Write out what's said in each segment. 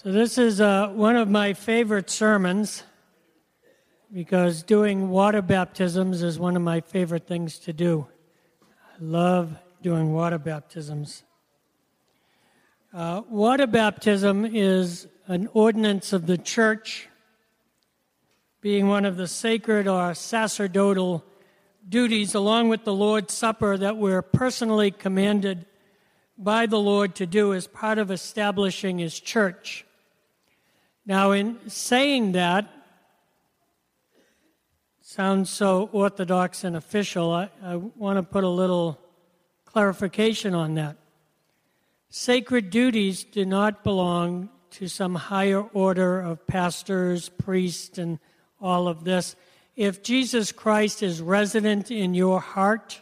So, this is uh, one of my favorite sermons because doing water baptisms is one of my favorite things to do. I love doing water baptisms. Uh, water baptism is an ordinance of the church, being one of the sacred or sacerdotal duties, along with the Lord's Supper, that we're personally commanded by the Lord to do as part of establishing His church. Now, in saying that, sounds so orthodox and official, I, I want to put a little clarification on that. Sacred duties do not belong to some higher order of pastors, priests, and all of this. If Jesus Christ is resident in your heart,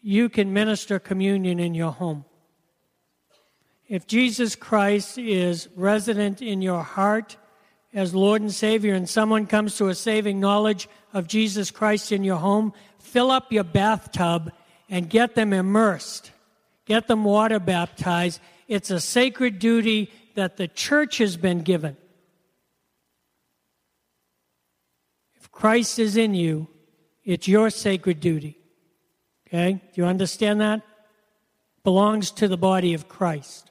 you can minister communion in your home. If Jesus Christ is resident in your heart as Lord and Savior, and someone comes to a saving knowledge of Jesus Christ in your home, fill up your bathtub and get them immersed. Get them water baptized. It's a sacred duty that the church has been given. If Christ is in you, it's your sacred duty. Okay? Do you understand that? Belongs to the body of Christ.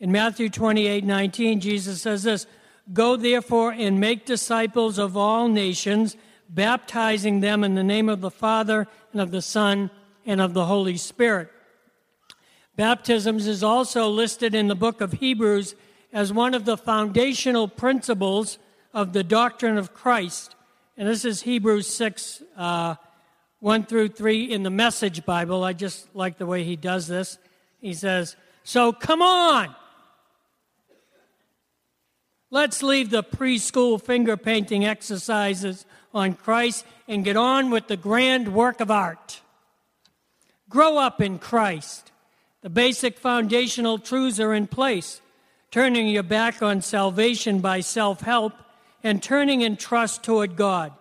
In Matthew 28 19, Jesus says this Go therefore and make disciples of all nations, baptizing them in the name of the Father and of the Son and of the Holy Spirit. Baptisms is also listed in the book of Hebrews as one of the foundational principles of the doctrine of Christ. And this is Hebrews 6, uh, 1 through 3 in the Message Bible. I just like the way he does this. He says, So come on! Let's leave the preschool finger painting exercises on Christ and get on with the grand work of art. Grow up in Christ. The basic foundational truths are in place. Turning your back on salvation by self help and turning in trust toward God.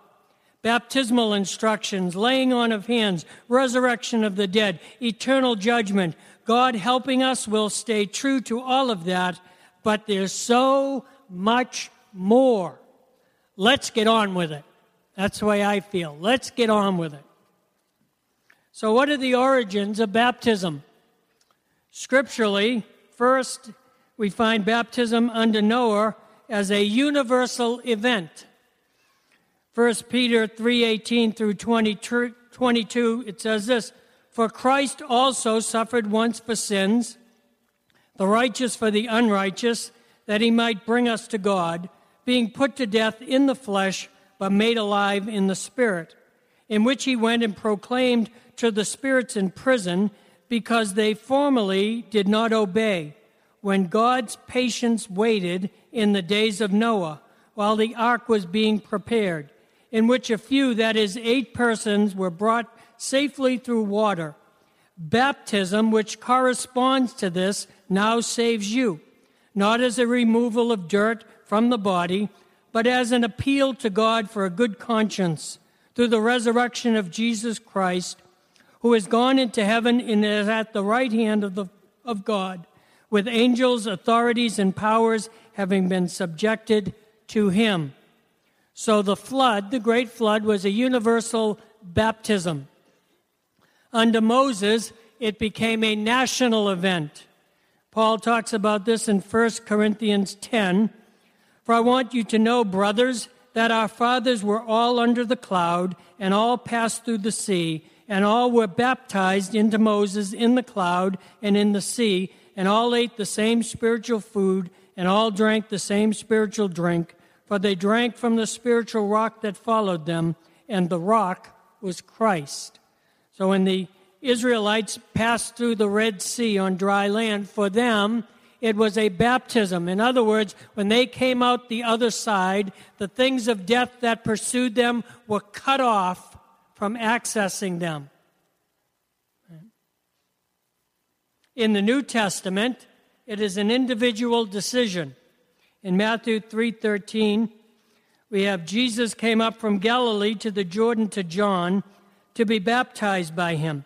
Baptismal instructions, laying on of hands, resurrection of the dead, eternal judgment. God helping us will stay true to all of that, but there's so much more. Let's get on with it. That's the way I feel. Let's get on with it. So, what are the origins of baptism? Scripturally, first, we find baptism under Noah as a universal event. 1 Peter 3:18 through 22 it says this, "For Christ also suffered once for sins, the righteous for the unrighteous, that he might bring us to God, being put to death in the flesh, but made alive in the spirit, in which he went and proclaimed to the spirits in prison, because they formerly did not obey, when God's patience waited in the days of Noah, while the ark was being prepared, in which a few, that is, eight persons, were brought safely through water. Baptism, which corresponds to this, now saves you not as a removal of dirt from the body, but as an appeal to God for a good conscience through the resurrection of Jesus Christ, who has gone into heaven and is at the right hand of, the, of God, with angels, authorities, and powers having been subjected to him. So the flood, the great flood, was a universal baptism. Under Moses, it became a national event. Paul talks about this in 1 Corinthians 10. For I want you to know, brothers, that our fathers were all under the cloud, and all passed through the sea, and all were baptized into Moses in the cloud and in the sea, and all ate the same spiritual food, and all drank the same spiritual drink, for they drank from the spiritual rock that followed them, and the rock was Christ. So in the Israelites passed through the Red Sea on dry land, for them, it was a baptism. In other words, when they came out the other side, the things of death that pursued them were cut off from accessing them. In the New Testament, it is an individual decision. In Matthew 3:13, we have Jesus came up from Galilee to the Jordan to John to be baptized by him.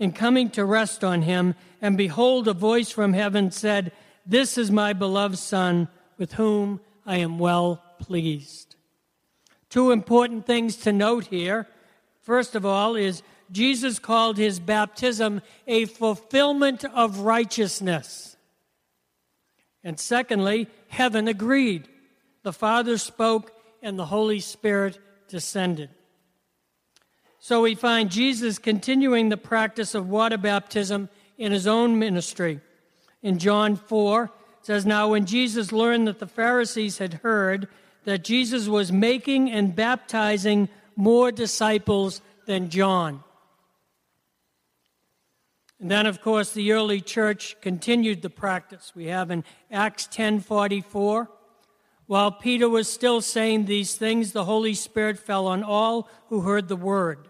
and coming to rest on him. And behold, a voice from heaven said, This is my beloved Son, with whom I am well pleased. Two important things to note here. First of all, is Jesus called his baptism a fulfillment of righteousness. And secondly, heaven agreed. The Father spoke and the Holy Spirit descended. So we find Jesus continuing the practice of water baptism in his own ministry. In John 4, it says, Now when Jesus learned that the Pharisees had heard that Jesus was making and baptizing more disciples than John. And then, of course, the early church continued the practice. We have in Acts 10:44, while Peter was still saying these things, the Holy Spirit fell on all who heard the word.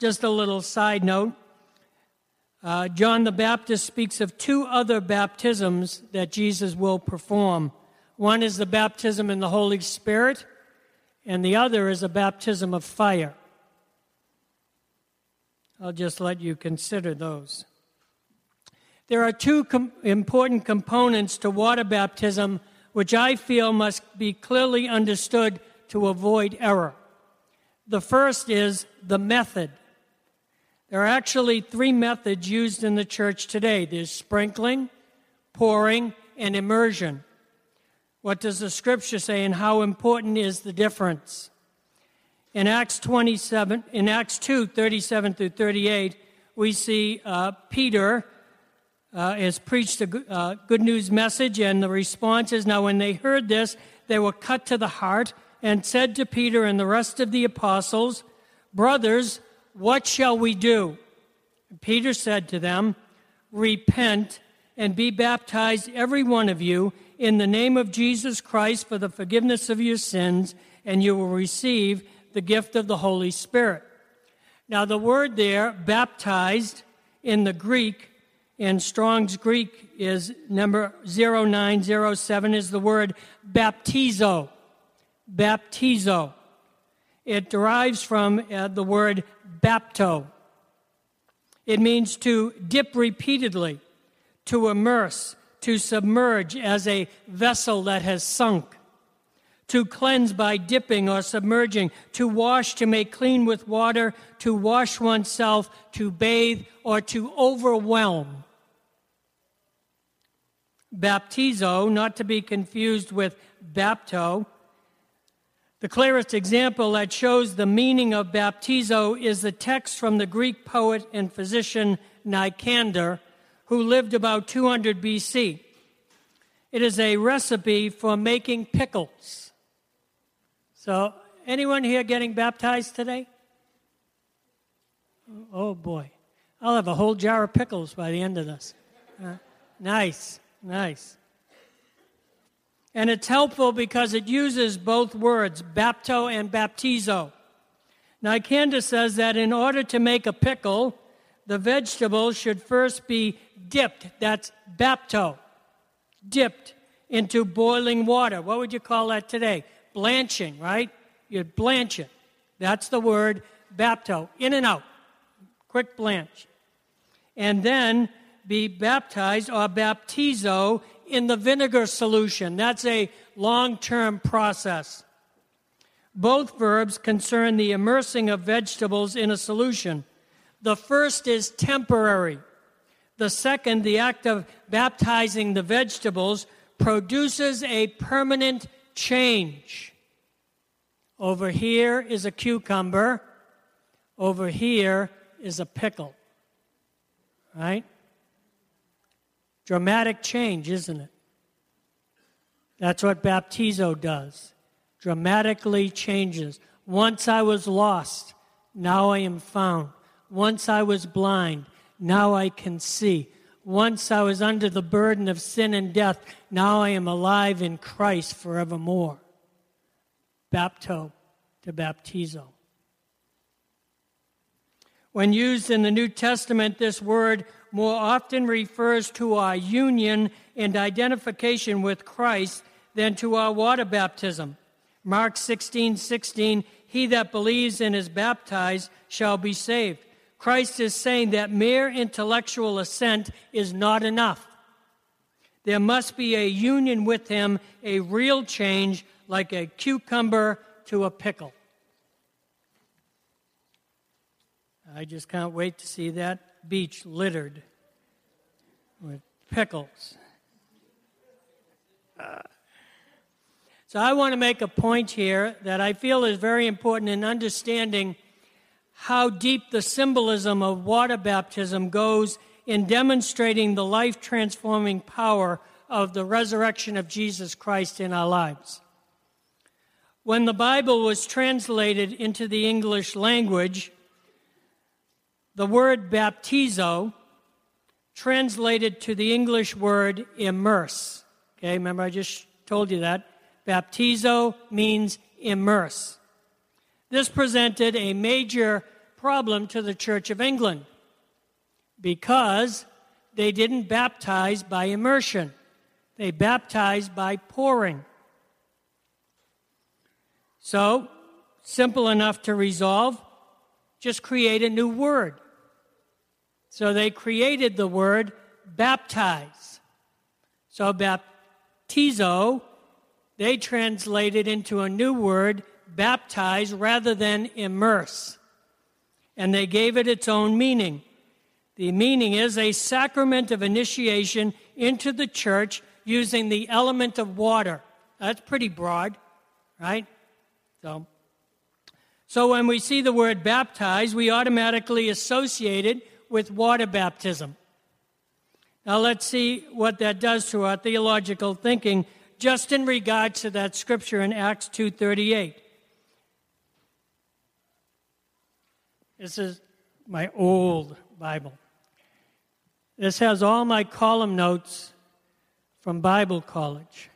Just a little side note uh, John the Baptist speaks of two other baptisms that Jesus will perform. One is the baptism in the Holy Spirit, and the other is a baptism of fire. I'll just let you consider those. There are two com- important components to water baptism which I feel must be clearly understood to avoid error. The first is the method. There are actually three methods used in the church today there's sprinkling, pouring, and immersion. What does the scripture say, and how important is the difference? In Acts 27, in Acts 2, 37 through 38, we see uh, Peter uh, has preached a uh, good news message, and the response is now, when they heard this, they were cut to the heart and said to Peter and the rest of the apostles, Brothers, what shall we do? Peter said to them, Repent and be baptized, every one of you, in the name of Jesus Christ for the forgiveness of your sins, and you will receive the gift of the Holy Spirit. Now, the word there, baptized, in the Greek, in Strong's Greek, is number 0907, is the word baptizo. Baptizo. It derives from uh, the word bapto. It means to dip repeatedly, to immerse, to submerge as a vessel that has sunk, to cleanse by dipping or submerging, to wash, to make clean with water, to wash oneself, to bathe, or to overwhelm. Baptizo, not to be confused with bapto, the clearest example that shows the meaning of baptizo is the text from the Greek poet and physician Nicander, who lived about 200 BC. It is a recipe for making pickles. So, anyone here getting baptized today? Oh boy. I'll have a whole jar of pickles by the end of this. Uh, nice, nice. And it's helpful because it uses both words, bapto and baptizo. Nicander says that in order to make a pickle, the vegetable should first be dipped. That's bapto. Dipped into boiling water. What would you call that today? Blanching, right? You'd blanch it. That's the word bapto. In and out. Quick blanch. And then be baptized or baptizo in the vinegar solution. That's a long term process. Both verbs concern the immersing of vegetables in a solution. The first is temporary. The second, the act of baptizing the vegetables, produces a permanent change. Over here is a cucumber, over here is a pickle. Right? Dramatic change, isn't it? That's what baptizo does. Dramatically changes. Once I was lost, now I am found. Once I was blind, now I can see. Once I was under the burden of sin and death, now I am alive in Christ forevermore. Bapto to baptizo. When used in the New Testament, this word more often refers to our union and identification with Christ than to our water baptism. Mark 16 16, he that believes and is baptized shall be saved. Christ is saying that mere intellectual assent is not enough. There must be a union with Him, a real change, like a cucumber to a pickle. I just can't wait to see that beach littered with pickles. Uh, so I want to make a point here that I feel is very important in understanding how deep the symbolism of water baptism goes in demonstrating the life transforming power of the resurrection of Jesus Christ in our lives. When the Bible was translated into the English language, the word baptizo translated to the English word immerse. Okay, remember I just told you that. Baptizo means immerse. This presented a major problem to the Church of England because they didn't baptize by immersion, they baptized by pouring. So, simple enough to resolve, just create a new word. So they created the word baptize. So, baptizo, they translated into a new word baptize rather than immerse. And they gave it its own meaning. The meaning is a sacrament of initiation into the church using the element of water. That's pretty broad, right? So, so when we see the word baptize, we automatically associate it with water baptism. Now let's see what that does to our theological thinking just in regards to that scripture in Acts 2:38. This is my old Bible. This has all my column notes from Bible college.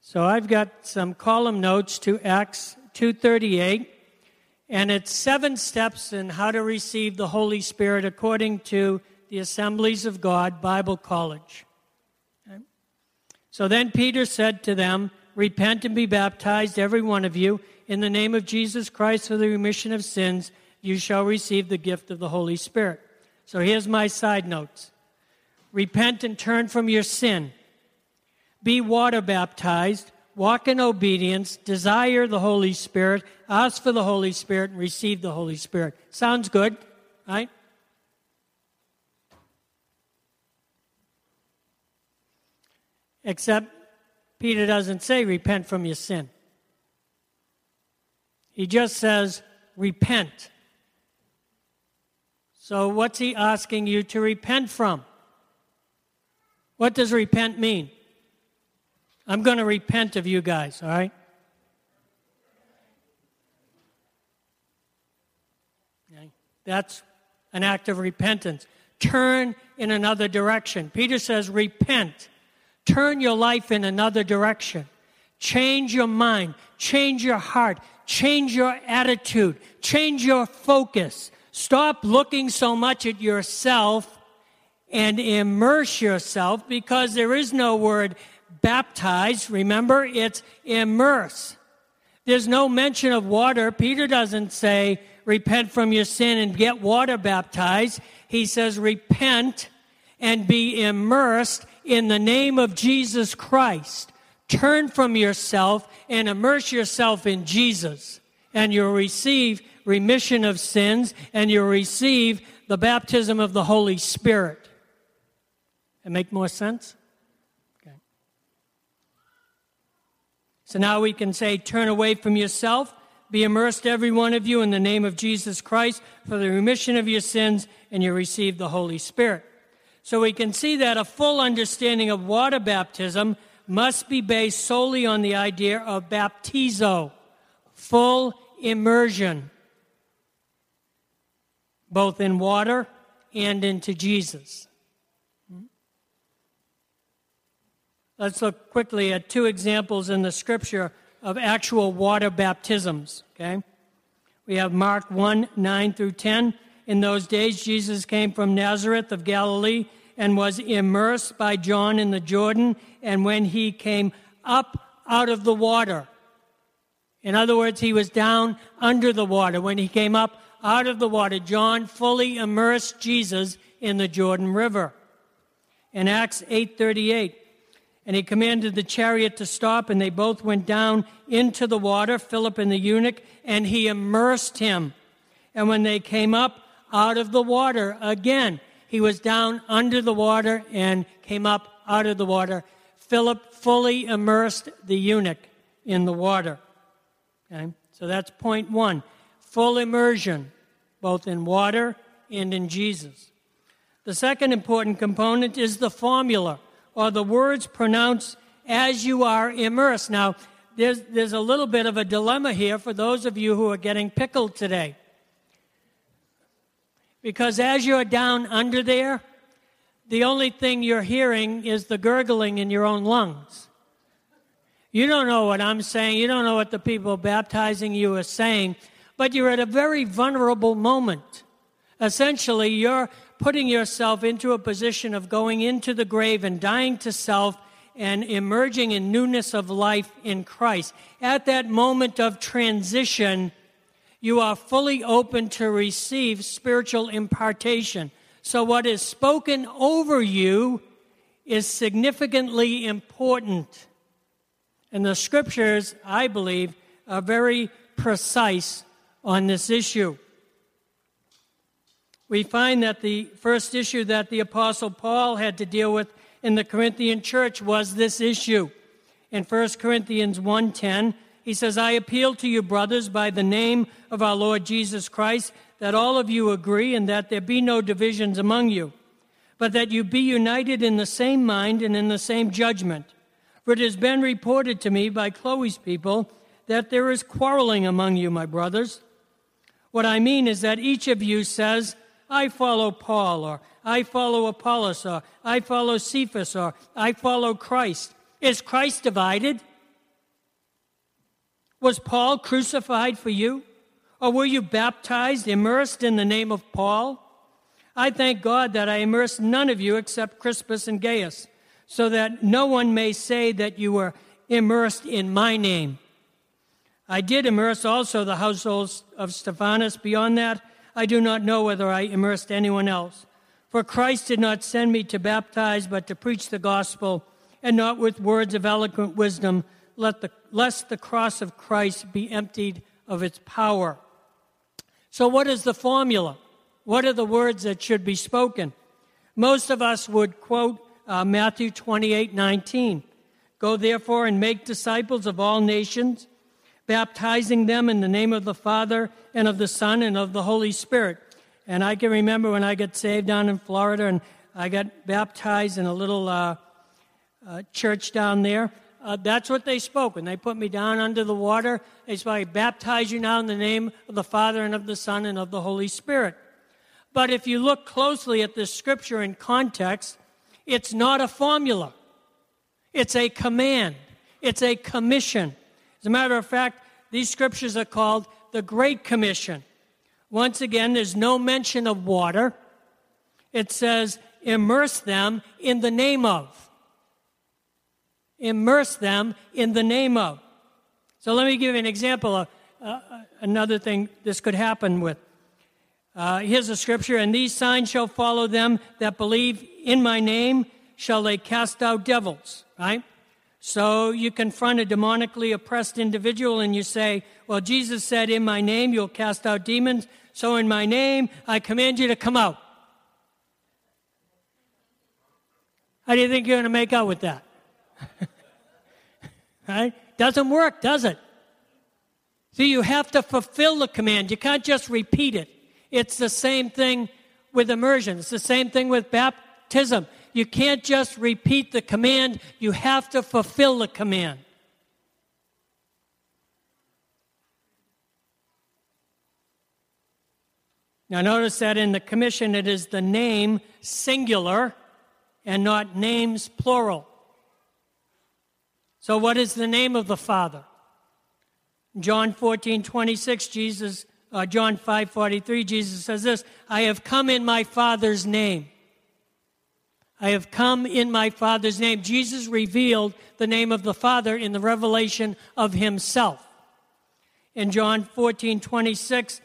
So I've got some column notes to Acts 238 and it's seven steps in how to receive the Holy Spirit according to the Assemblies of God Bible College. Okay. So then Peter said to them, Repent and be baptized, every one of you, in the name of Jesus Christ for the remission of sins, you shall receive the gift of the Holy Spirit. So here's my side notes Repent and turn from your sin. Be water baptized. Walk in obedience. Desire the Holy Spirit. Ask for the Holy Spirit and receive the Holy Spirit. Sounds good, right? Except Peter doesn't say repent from your sin. He just says, repent. So, what's he asking you to repent from? What does repent mean? I'm going to repent of you guys, all right? That's an act of repentance. Turn in another direction. Peter says, repent. Turn your life in another direction. Change your mind. Change your heart. Change your attitude. Change your focus. Stop looking so much at yourself and immerse yourself because there is no word baptize. Remember, it's immerse. There's no mention of water. Peter doesn't say, repent from your sin and get water baptized. He says, repent and be immersed in the name of Jesus Christ. Turn from yourself and immerse yourself in Jesus, and you'll receive remission of sins and you'll receive the baptism of the Holy Spirit. That make more sense? So now we can say, turn away from yourself, be immersed, every one of you, in the name of Jesus Christ for the remission of your sins, and you receive the Holy Spirit. So we can see that a full understanding of water baptism must be based solely on the idea of baptizo, full immersion, both in water and into Jesus. Let's look quickly at two examples in the scripture of actual water baptisms. Okay? We have Mark 1 9 through 10. In those days, Jesus came from Nazareth of Galilee and was immersed by John in the Jordan. And when he came up out of the water, in other words, he was down under the water. When he came up out of the water, John fully immersed Jesus in the Jordan River. In Acts 8:38, and he commanded the chariot to stop, and they both went down into the water, Philip and the eunuch, and he immersed him. And when they came up out of the water again, he was down under the water and came up out of the water. Philip fully immersed the eunuch in the water. Okay? So that's point one full immersion, both in water and in Jesus. The second important component is the formula or the words pronounced as you are immersed. Now, there's, there's a little bit of a dilemma here for those of you who are getting pickled today. Because as you're down under there, the only thing you're hearing is the gurgling in your own lungs. You don't know what I'm saying. You don't know what the people baptizing you are saying, but you're at a very vulnerable moment. Essentially, you're putting yourself into a position of going into the grave and dying to self and emerging in newness of life in Christ. At that moment of transition, you are fully open to receive spiritual impartation. So, what is spoken over you is significantly important. And the scriptures, I believe, are very precise on this issue. We find that the first issue that the Apostle Paul had to deal with in the Corinthian church was this issue. In 1 Corinthians 1:10, he says, "I appeal to you, brothers, by the name of our Lord Jesus Christ, that all of you agree and that there be no divisions among you, but that you be united in the same mind and in the same judgment." For it has been reported to me by Chloe's people that there is quarreling among you, my brothers. What I mean is that each of you says, I follow Paul, or I follow Apollos, or I follow Cephas, or I follow Christ. Is Christ divided? Was Paul crucified for you? Or were you baptized, immersed in the name of Paul? I thank God that I immersed none of you except Crispus and Gaius so that no one may say that you were immersed in my name. I did immerse also the households of Stephanas. Beyond that, I do not know whether I immersed anyone else. For Christ did not send me to baptize, but to preach the gospel, and not with words of eloquent wisdom, let the, lest the cross of Christ be emptied of its power. So, what is the formula? What are the words that should be spoken? Most of us would quote uh, Matthew 28 19. Go therefore and make disciples of all nations, baptizing them in the name of the Father and of the Son and of the Holy Spirit. And I can remember when I got saved down in Florida and I got baptized in a little uh, uh, church down there. Uh, that's what they spoke. When they put me down under the water, they said, I baptize you now in the name of the Father and of the Son and of the Holy Spirit. But if you look closely at this scripture in context, it's not a formula, it's a command, it's a commission. As a matter of fact, these scriptures are called the Great Commission. Once again, there's no mention of water. It says, immerse them in the name of. Immerse them in the name of. So let me give you an example of uh, another thing this could happen with. Uh, here's a scripture, and these signs shall follow them that believe in my name, shall they cast out devils, right? So you confront a demonically oppressed individual and you say, Well, Jesus said, In my name you'll cast out demons. So in my name I command you to come out. How do you think you're going to make out with that? right? Doesn't work, does it? See, you have to fulfill the command. You can't just repeat it. It's the same thing with immersion. It's the same thing with baptism. You can't just repeat the command, you have to fulfill the command. Now, notice that in the commission it is the name singular and not names plural. So, what is the name of the Father? John 14, 26, Jesus, uh, John 5, 43, Jesus says this I have come in my Father's name. I have come in my Father's name. Jesus revealed the name of the Father in the revelation of himself. In John 14, 26,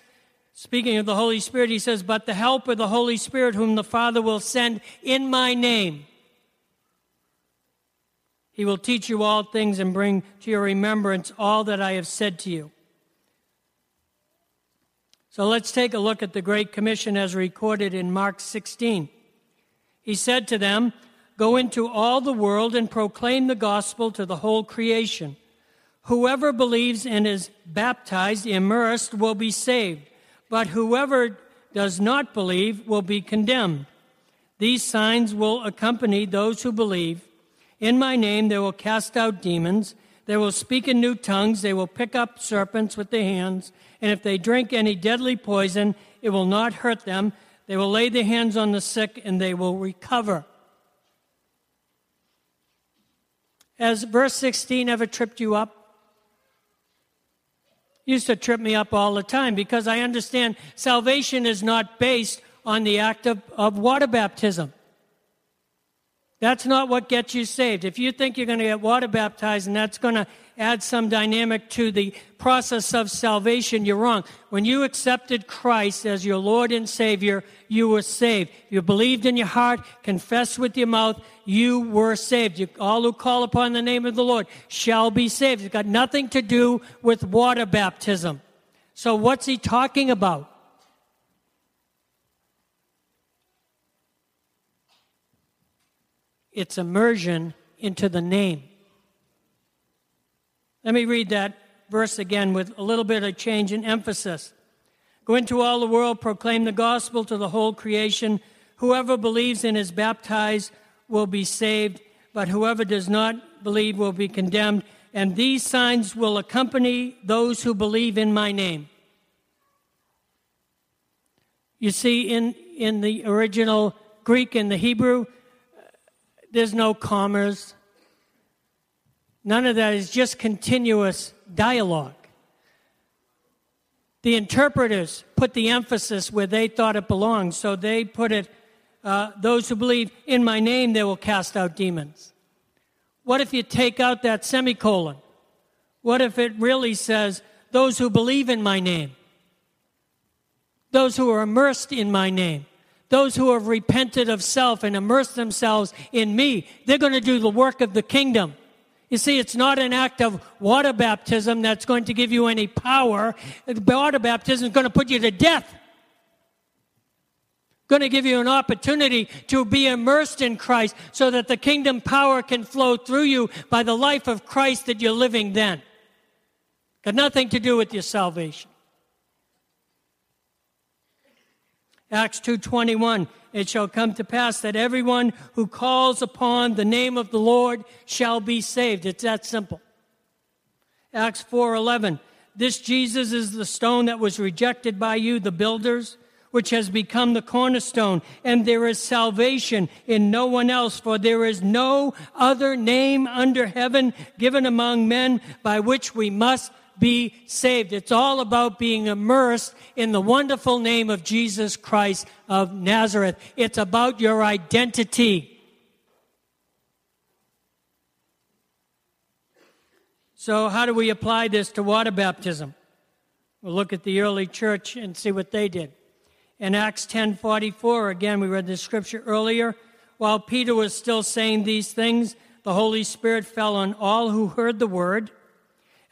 speaking of the Holy Spirit, he says, But the Helper, the Holy Spirit, whom the Father will send in my name, he will teach you all things and bring to your remembrance all that I have said to you. So let's take a look at the Great Commission as recorded in Mark 16. He said to them, Go into all the world and proclaim the gospel to the whole creation. Whoever believes and is baptized, immersed, will be saved, but whoever does not believe will be condemned. These signs will accompany those who believe. In my name they will cast out demons, they will speak in new tongues, they will pick up serpents with their hands, and if they drink any deadly poison, it will not hurt them. They will lay their hands on the sick and they will recover. Has verse 16 ever tripped you up? Used to trip me up all the time because I understand salvation is not based on the act of, of water baptism. That's not what gets you saved. If you think you're going to get water baptized and that's going to add some dynamic to the process of salvation, you're wrong. When you accepted Christ as your Lord and Savior, you were saved. You believed in your heart, confessed with your mouth, you were saved. You, all who call upon the name of the Lord shall be saved. It's got nothing to do with water baptism. So what's he talking about? It's immersion into the name. Let me read that verse again with a little bit of change in emphasis. Go into all the world, proclaim the gospel to the whole creation. Whoever believes and is baptized will be saved, but whoever does not believe will be condemned. And these signs will accompany those who believe in my name. You see, in, in the original Greek and the Hebrew, there's no commas, None of that is just continuous dialogue. The interpreters put the emphasis where they thought it belonged, so they put it, uh, those who believe in my name, they will cast out demons. What if you take out that semicolon? What if it really says, those who believe in my name? Those who are immersed in my name? Those who have repented of self and immersed themselves in me, they're going to do the work of the kingdom. You see, it's not an act of water baptism that's going to give you any power. Water baptism is going to put you to death. Going to give you an opportunity to be immersed in Christ so that the kingdom power can flow through you by the life of Christ that you're living then. Got nothing to do with your salvation. Acts 2:21 It shall come to pass that everyone who calls upon the name of the Lord shall be saved. It's that simple. Acts 4:11 This Jesus is the stone that was rejected by you the builders which has become the cornerstone and there is salvation in no one else for there is no other name under heaven given among men by which we must be saved. It's all about being immersed in the wonderful name of Jesus Christ of Nazareth. It's about your identity. So, how do we apply this to water baptism? We'll look at the early church and see what they did. In Acts 10:44, again we read this scripture earlier, while Peter was still saying these things, the Holy Spirit fell on all who heard the word.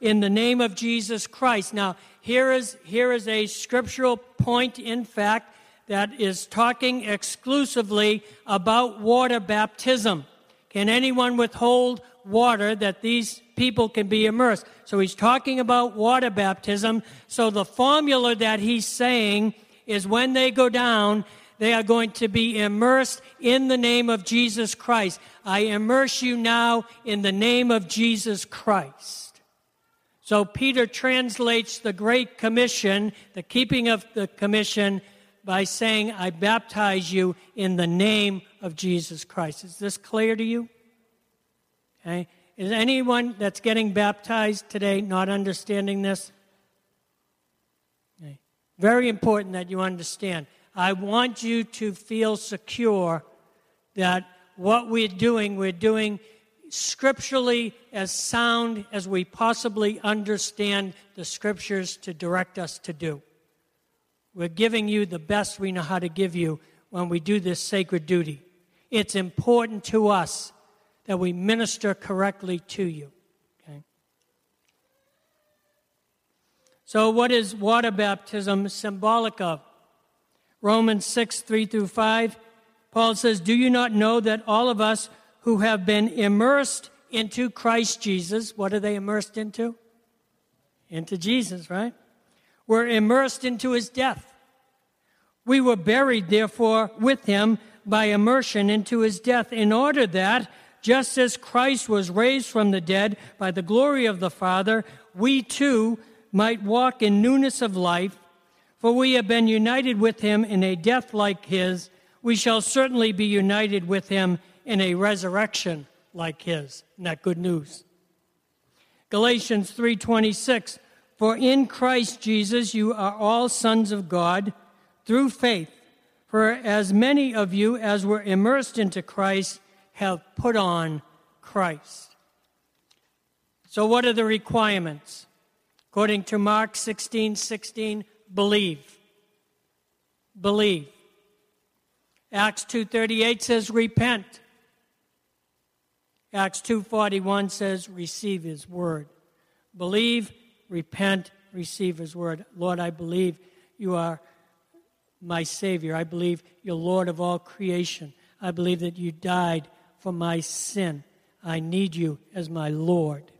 in the name of Jesus Christ. Now, here is, here is a scriptural point, in fact, that is talking exclusively about water baptism. Can anyone withhold water that these people can be immersed? So he's talking about water baptism. So the formula that he's saying is when they go down, they are going to be immersed in the name of Jesus Christ. I immerse you now in the name of Jesus Christ. So Peter translates the Great Commission, the keeping of the commission, by saying, I baptize you in the name of Jesus Christ. Is this clear to you? Okay. Is anyone that's getting baptized today not understanding this? Okay. Very important that you understand. I want you to feel secure that what we're doing, we're doing scripturally as sound as we possibly understand the scriptures to direct us to do. We're giving you the best we know how to give you when we do this sacred duty. It's important to us that we minister correctly to you. Okay? So, what is water baptism symbolic of? Romans 6 3 through 5. Paul says, Do you not know that all of us who have been immersed into Christ Jesus, what are they immersed into? Into Jesus, right? Were immersed into his death. We were buried, therefore, with him by immersion into his death, in order that, just as Christ was raised from the dead by the glory of the Father, we too might walk in newness of life. For we have been united with him in a death like his we shall certainly be united with him in a resurrection like his. Isn't that good news? Galatians 3:26 For in Christ Jesus you are all sons of God through faith. For as many of you as were immersed into Christ have put on Christ. So what are the requirements? According to Mark 16:16, 16, believe. Believe. Acts 2:38 says repent. Acts 2:41 says receive his word. Believe, repent, receive his word. Lord, I believe you are my savior. I believe you're Lord of all creation. I believe that you died for my sin. I need you as my Lord.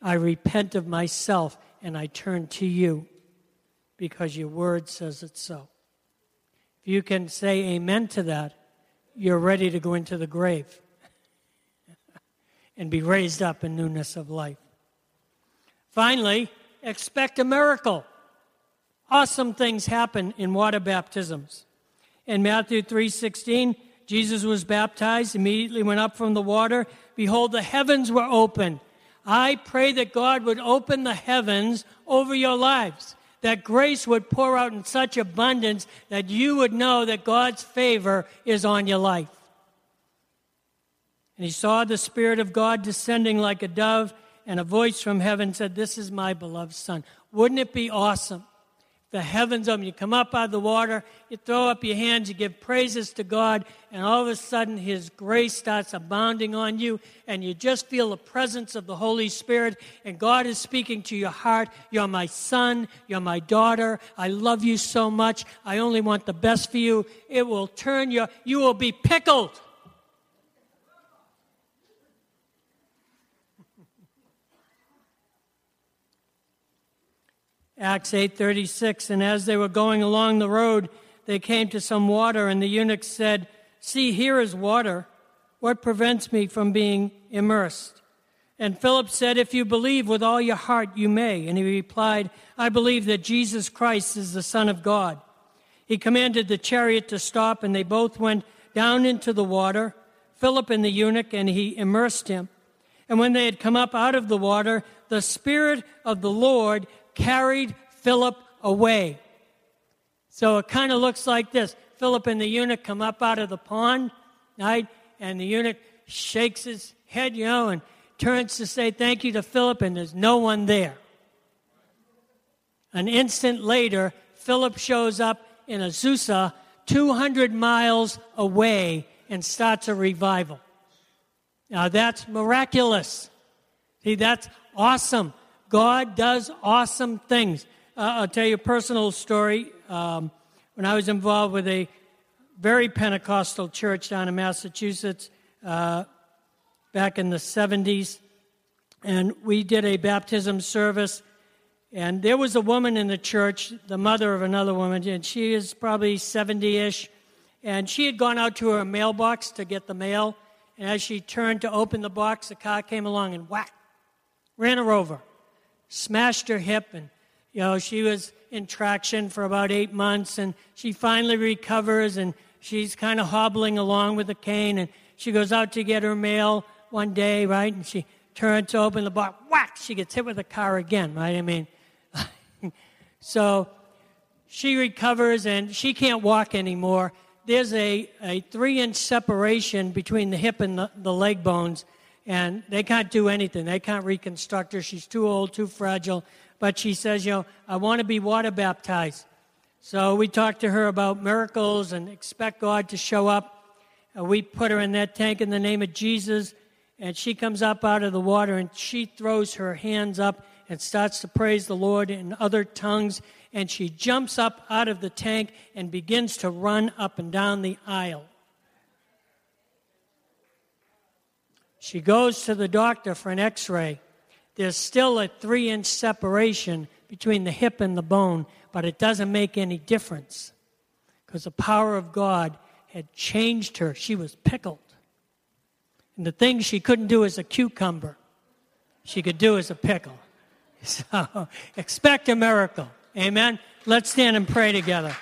I repent of myself and I turn to you because your word says it so. If you can say amen to that, you're ready to go into the grave and be raised up in newness of life. Finally, expect a miracle. Awesome things happen in water baptisms. In Matthew 3:16, Jesus was baptized, immediately went up from the water. Behold, the heavens were opened. I pray that God would open the heavens over your lives that grace would pour out in such abundance that you would know that God's favor is on your life. And he saw the Spirit of God descending like a dove, and a voice from heaven said, This is my beloved Son. Wouldn't it be awesome the heavens open. You come up out of the water, you throw up your hands, you give praises to God, and all of a sudden His grace starts abounding on you, and you just feel the presence of the Holy Spirit, and God is speaking to your heart. You're my son, you're my daughter. I love you so much. I only want the best for you. It will turn your, you will be pickled. Acts 8:36 and as they were going along the road they came to some water and the eunuch said see here is water. What prevents me from being immersed? And Philip said if you believe with all your heart you may. And he replied I believe that Jesus Christ is the son of God. He commanded the chariot to stop and they both went down into the water Philip and the eunuch and he immersed him. And when they had come up out of the water the Spirit of the Lord carried Philip away. So it kind of looks like this Philip and the eunuch come up out of the pond, right? And the eunuch shakes his head, you know, and turns to say thank you to Philip, and there's no one there. An instant later, Philip shows up in Azusa, 200 miles away, and starts a revival. Now that's miraculous. See, that's awesome. God does awesome things. Uh, I'll tell you a personal story. Um, when I was involved with a very Pentecostal church down in Massachusetts uh, back in the 70s, and we did a baptism service and there was a woman in the church, the mother of another woman, and she is probably 70 ish. And she had gone out to her mailbox to get the mail. And as she turned to open the box, a car came along and whack, ran her over, smashed her hip. And, you know, she was in traction for about eight months. And she finally recovers and she's kind of hobbling along with a cane. And she goes out to get her mail one day, right? And she turns to open the box, whack, she gets hit with a car again, right? I mean, so she recovers and she can't walk anymore. There's a, a three inch separation between the hip and the, the leg bones, and they can't do anything. They can't reconstruct her. She's too old, too fragile. But she says, You know, I want to be water baptized. So we talked to her about miracles and expect God to show up. Uh, we put her in that tank in the name of Jesus, and she comes up out of the water and she throws her hands up and starts to praise the Lord in other tongues. And she jumps up out of the tank and begins to run up and down the aisle. She goes to the doctor for an x ray. There's still a three inch separation between the hip and the bone, but it doesn't make any difference because the power of God had changed her. She was pickled. And the things she couldn't do as a cucumber, she could do as a pickle. So expect a miracle. Amen. Let's stand and pray together.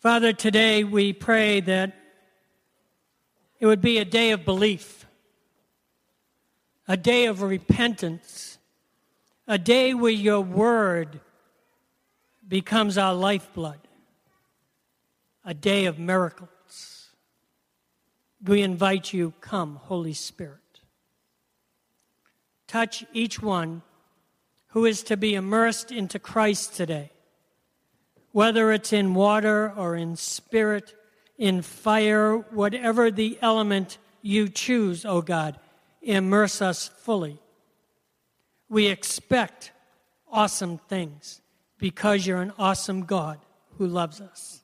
Father, today we pray that it would be a day of belief, a day of repentance, a day where your word becomes our lifeblood, a day of miracles. We invite you, come, Holy Spirit touch each one who is to be immersed into Christ today, whether it's in water or in spirit, in fire, whatever the element you choose, O oh God, immerse us fully. We expect awesome things because you're an awesome God who loves us.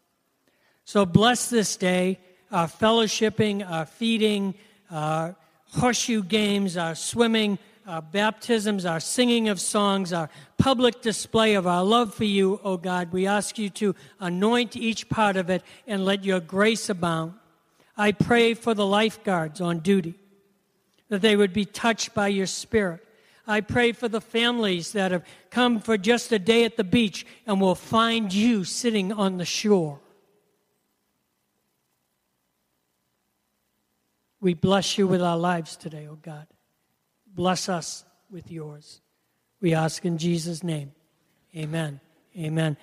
So bless this day, our fellowshipping, our feeding, our horseshoe games, our swimming, our baptisms, our singing of songs, our public display of our love for you, O God. We ask you to anoint each part of it and let your grace abound. I pray for the lifeguards on duty, that they would be touched by your spirit. I pray for the families that have come for just a day at the beach and will find you sitting on the shore. We bless you with our lives today, O God. Bless us with yours. We ask in Jesus' name. Amen. Amen.